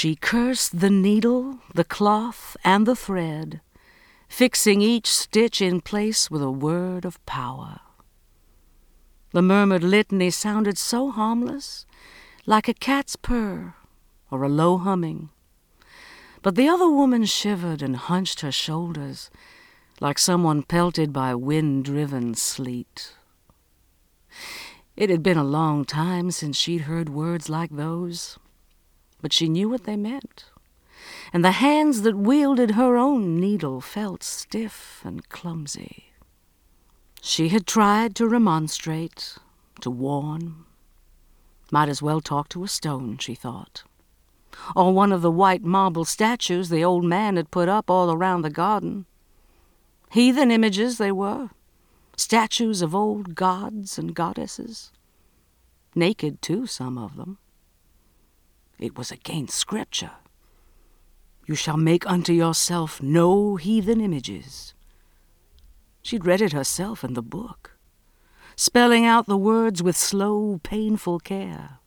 She cursed the needle, the cloth, and the thread, fixing each stitch in place with a word of power. The murmured litany sounded so harmless, like a cat's purr or a low humming. But the other woman shivered and hunched her shoulders like someone pelted by wind driven sleet. It had been a long time since she'd heard words like those, but she knew what they meant, and the hands that wielded her own needle felt stiff and clumsy. She had tried to remonstrate, to warn. Might as well talk to a stone, she thought. Or one of the white marble statues the old man had put up all around the garden. Heathen images they were, statues of old gods and goddesses. Naked, too, some of them. It was against Scripture. You shall make unto yourself no heathen images. She'd read it herself in the book, spelling out the words with slow, painful care.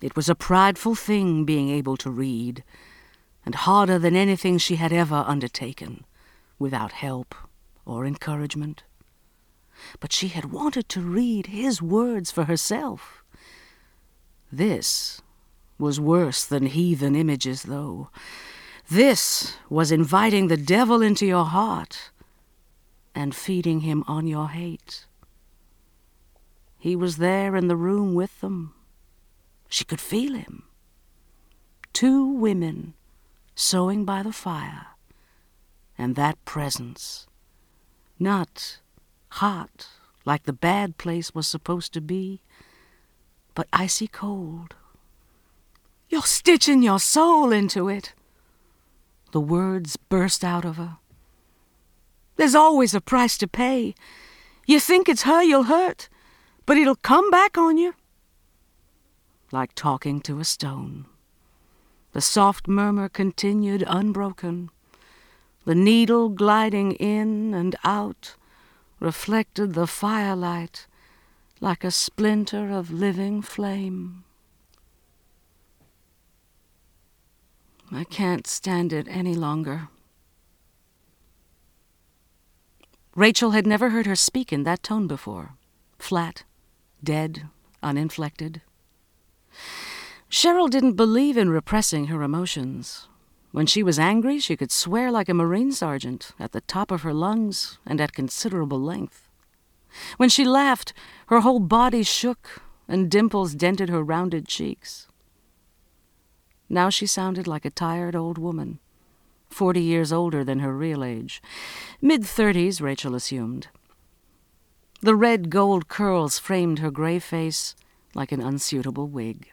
It was a prideful thing being able to read, and harder than anything she had ever undertaken, without help or encouragement. But she had wanted to read his words for herself. This was worse than heathen images, though. This was inviting the devil into your heart and feeding him on your hate. He was there in the room with them. She could feel him. Two women sewing by the fire, and that presence. Not hot like the bad place was supposed to be, but icy cold. You're stitching your soul into it. The words burst out of her. There's always a price to pay. You think it's her you'll hurt, but it'll come back on you. Like talking to a stone. The soft murmur continued unbroken. The needle gliding in and out reflected the firelight like a splinter of living flame. I can't stand it any longer. Rachel had never heard her speak in that tone before flat, dead, uninflected. Cheryl didn't believe in repressing her emotions. When she was angry, she could swear like a Marine sergeant, at the top of her lungs and at considerable length. When she laughed, her whole body shook and dimples dented her rounded cheeks. Now she sounded like a tired old woman forty years older than her real age. Mid thirties, Rachel assumed. The red gold curls framed her gray face like an unsuitable wig.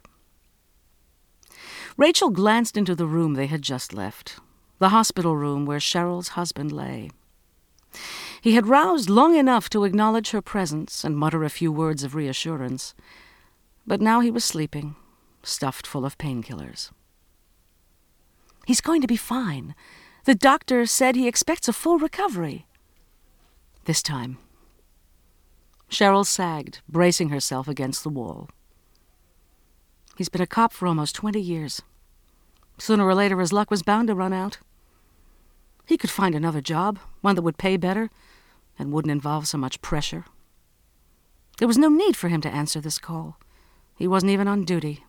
Rachel glanced into the room they had just left, the hospital room where Cheryl's husband lay. He had roused long enough to acknowledge her presence and mutter a few words of reassurance, but now he was sleeping, stuffed full of painkillers. He's going to be fine. The doctor said he expects a full recovery. This time. Cheryl sagged, bracing herself against the wall. He's been a cop for almost 20 years. Sooner or later, his luck was bound to run out. He could find another job, one that would pay better and wouldn't involve so much pressure. There was no need for him to answer this call. He wasn't even on duty.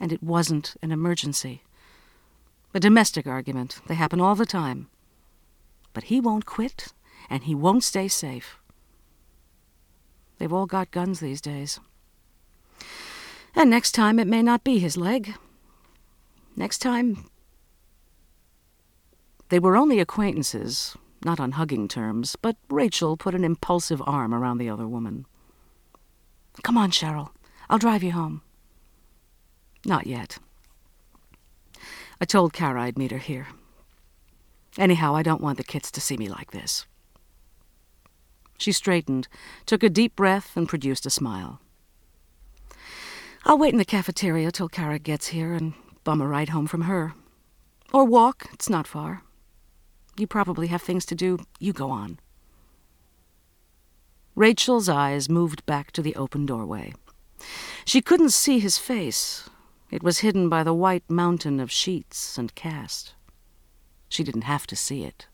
And it wasn't an emergency. A domestic argument. They happen all the time. But he won't quit, and he won't stay safe. They've all got guns these days. And next time it may not be his leg. Next time. They were only acquaintances, not on hugging terms, but Rachel put an impulsive arm around the other woman. Come on, Cheryl. I'll drive you home. Not yet. I told Kara I'd meet her here. Anyhow, I don't want the kids to see me like this. She straightened, took a deep breath, and produced a smile. I'll wait in the cafeteria till Kara gets here and bum a ride home from her. Or walk, it's not far. You probably have things to do. You go on. Rachel's eyes moved back to the open doorway. She couldn't see his face, It was hidden by the white mountain of sheets and cast. She didn't have to see it.